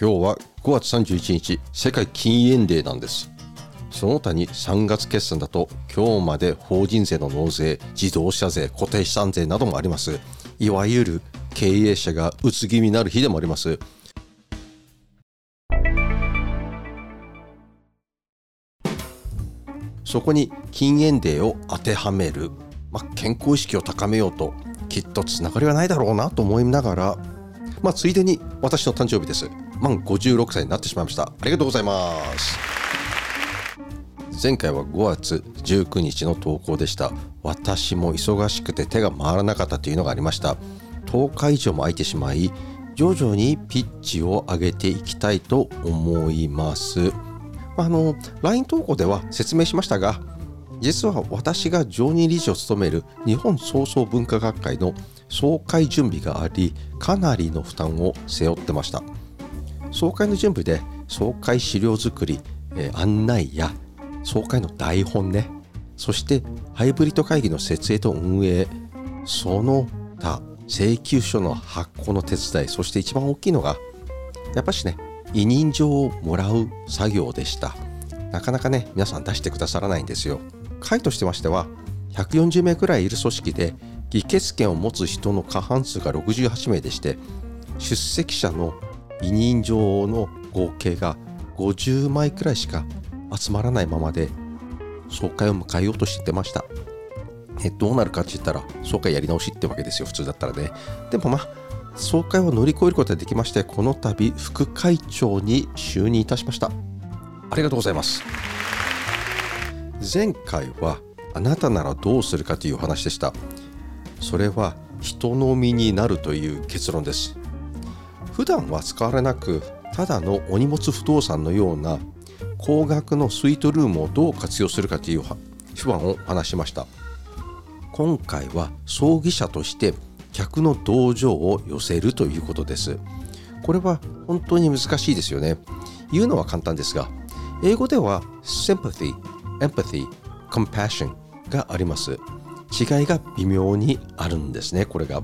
今日は5月31日世界禁煙デーなんです。その他に3月決算だと今日まで法人税の納税自動車税固定資産税などもあります。いわゆる経営者がうつ気味になる日でもあります。そこに禁煙デーを当てはめる、まあ、健康意識を高めようときっとつながりはないだろうなと思いながら、まあ、ついでに私の誕生日です。満56歳になってしまいました。ありがとうございます。前回は5月19日の投稿でした。私も忙しくて手が回らなかったというのがありました。10日以上も空いてしまい徐々にピッチを上げていきたいと思います。あの LINE 投稿では説明しましたが実は私が常任理事を務める日本創造文化学会の総会準備がありかなりの負担を背負ってました。総会の準備で総会資料作り、え案内や総会の台本ねそしてハイブリッド会議の設営と運営その他請求書の発行の手伝いそして一番大きいのがやっぱしね委任状をもらう作業でした。なかなかね皆さん出してくださらないんですよ。会としてましては140名くらいいる組織で議決権を持つ人の過半数が68名でして出席者の委任状の合計が50枚くらいしか集まらないままで総会を迎えようとしてました。えどうなるかって言ったら総会やり直しってわけですよ普通だったらね。でもまあ総会を乗り越えることができましてこの度副会長に就任いたしました。ありがとうございます。前回はあなたならどうするかというお話でした。それは人の身になるという結論です。普段は使われなくただのお荷物不動産のような高額のスイートルームをどう活用するかという不安を話しました。今回は葬儀社として客の同情を寄せるということです。これは本当に難しいですよね。言うのは簡単ですが英語では sympathy, empathy, compassion があります。違いが微妙にあるんですねこれが。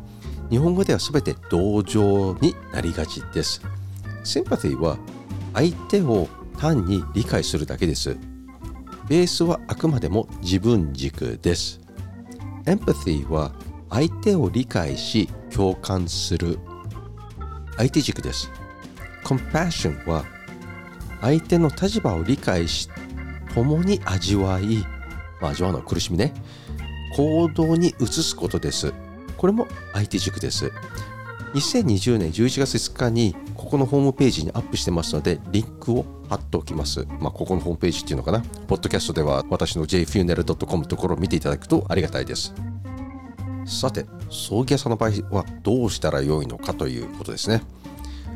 日本語では全て同情になりがちです。sympathy は相手を単に理解するだけです。ベースはあくまでも自分軸です。empathy は相手を理解し共感する。相手軸です。compassion は相手の立場を理解し共に味わい、まあ、味わうの苦しみね。行動に移すことです。これも相手軸です。2020年11月5日にここのホームページにアップしてますのでリンクを貼っておきます、まあ、ここのホームページっていうのかな。ポッドキャストでは私の jfuneral.com のところを見ていただくとありがたいです。さて葬儀屋さんの場合はどうしたらよいのかということですね。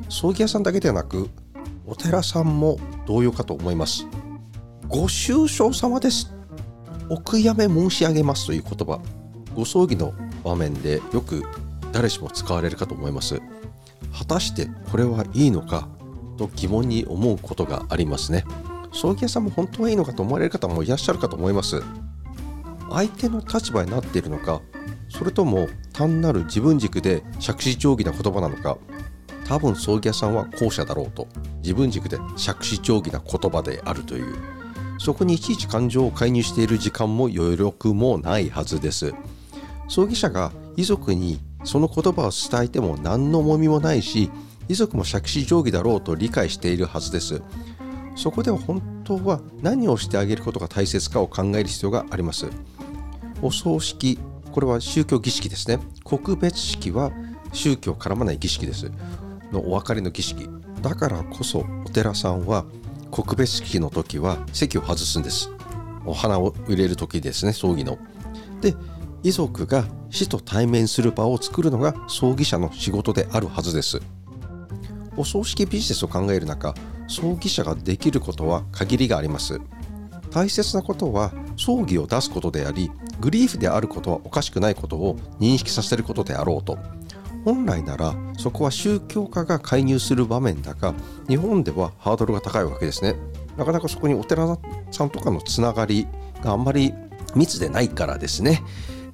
葬儀屋さんだけではなくお寺さんも同様かと思います。ご愁傷様です。お悔やめ申し上げますという言葉。ご葬儀の場面でよく誰しも使われるかと思います。果たしてこれはいいのかと疑問に思うことがありますね。葬儀屋さんも本当はいいのかと思われる方もいらっしゃるかと思います。相手の立場になっているのかそれとも単なる自分軸で杓子定規な言葉なのか多分葬儀屋さんは後者だろうと自分軸で杓子定規な言葉であるというそこにいちいち感情を介入している時間も余力もないはずです。葬儀者が遺族にその言葉を伝えても何の重みもないし遺族も杓子定規だろうと理解しているはずです。そこでは本当は何をしてあげることが大切かを考える必要があります。お葬式これは宗教儀式ですね。告別式は宗教絡まない儀式です。のお別れの儀式。だからこそお寺さんは告別式の時は席を外すんです。お花を入れる時ですね葬儀の。で遺族が死と対面する場を作るのが葬儀者の仕事であるはずです。お葬式ビジネスを考える中葬儀者ができることは限りがあります。大切なことは葬儀を出すことでありグリーフであることはおかしくないことを認識させることであろうと。本来ならそこは宗教家が介入する場面だが日本ではハードルが高いわけですね。なかなかそこにお寺さんとかのつながりがあんまり密でないからですね。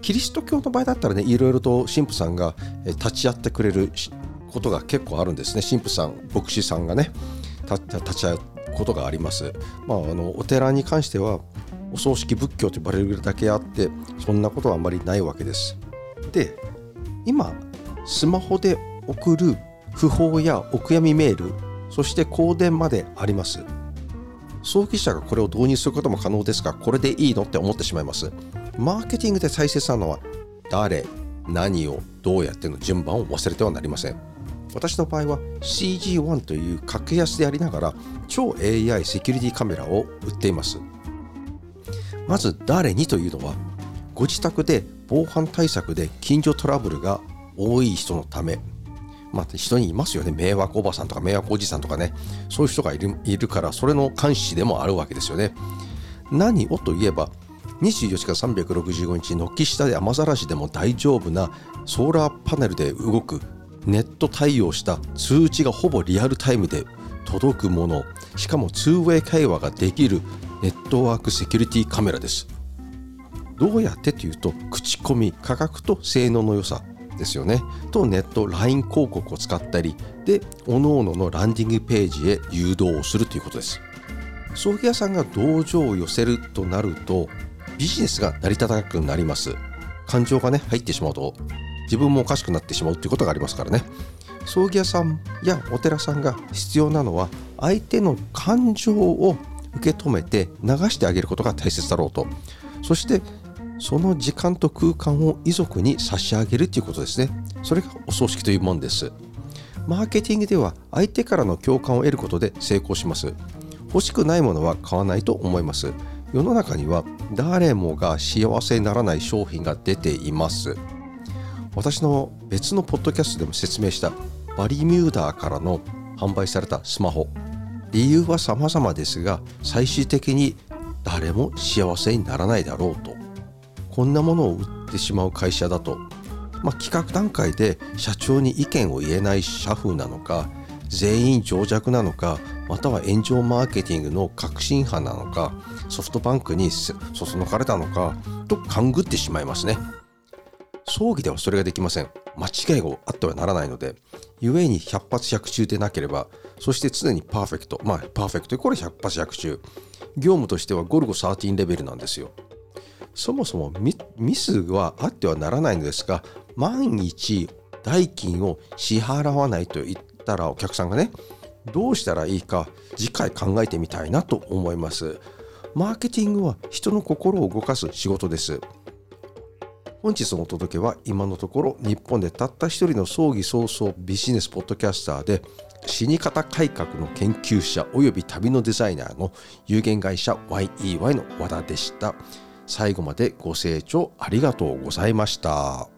キリスト教の場合だったらねいろいろと神父さんが立ち会ってくれることが結構あるんですね神父さん牧師さんがね立ち会うことがあります。まあ、あのお寺に関してはお葬式仏教と呼ばれるだけあってそんなことはあまりないわけです。で今スマホで送る訃報やお悔やみメールそして香典まであります葬儀社がこれを導入することも可能ですがこれでいいのって思ってしまいますマーケティングで大切なのは誰何をどうやっての順番を忘れてはなりません。私の場合は CG1 という格安でありながら超 AI セキュリティカメラを売っています。まず誰にというのはご自宅で防犯対策で近所トラブルが多い人のため。まあ、人にいますよね。迷惑おばさんとか迷惑おじさんとかね。そういう人がいるいるからそれの監視でもあるわけですよね。何をといえば24時間365日軒下で雨ざらしでも大丈夫なソーラーパネルで動くネット対応した通知がほぼリアルタイムで届くものしかも 2way 会話ができるネットワークセキュリティカメラです。どうやってというと口コミ価格と性能の良さですよね。とネット LINE 広告を使ったりで各々のランディングページへ誘導をするということです。葬儀屋さんが同情を寄せるとなるとビジネスが成り立たなくなります。感情がね入ってしまうと自分もおかしくなってしまうということがありますからね。葬儀屋さんやお寺さんが必要なのは相手の感情を受け止めて流してあげることが大切だろうと。そしてその時間と空間を遺族に差し上げるということですね。それがお葬式というもんです。マーケティングでは相手からの共感を得ることで成功します。欲しくないものは買わないと思います。世の中には誰もが幸せにならない商品が出ています。私の別のポッドキャストでも説明したバリミューダーからの販売されたスマホ。理由は様々ですが最終的に誰も幸せにならないだろうと。こんなものを売ってしまう会社だと、まあ、企画段階で社長に意見を言えない社風なのか全員情弱なのかまたは炎上マーケティングの革新派なのかソフトバンクにそそのかれたのかと勘ぐってしまいますね。葬儀ではそれができません。間違いがあってはならないので故に100発100中でなければそして常にパーフェクト。まあパーフェクト。これ100発100中。業務としてはゴルゴ13レベルなんですよ。そもそもミスはあってはならないのですが万一代金を支払わないと言ったらお客さんがねどうしたらいいか次回考えてみたいなと思いますマーケティングは人の心を動かす仕事です本日のお届けは今のところ日本でたった一人の葬儀早々ビジネスポッドキャスターで死に方改革の研究者及び旅のデザイナーの有限会社 YEY の和田でした。最後までご清聴ありがとうございました。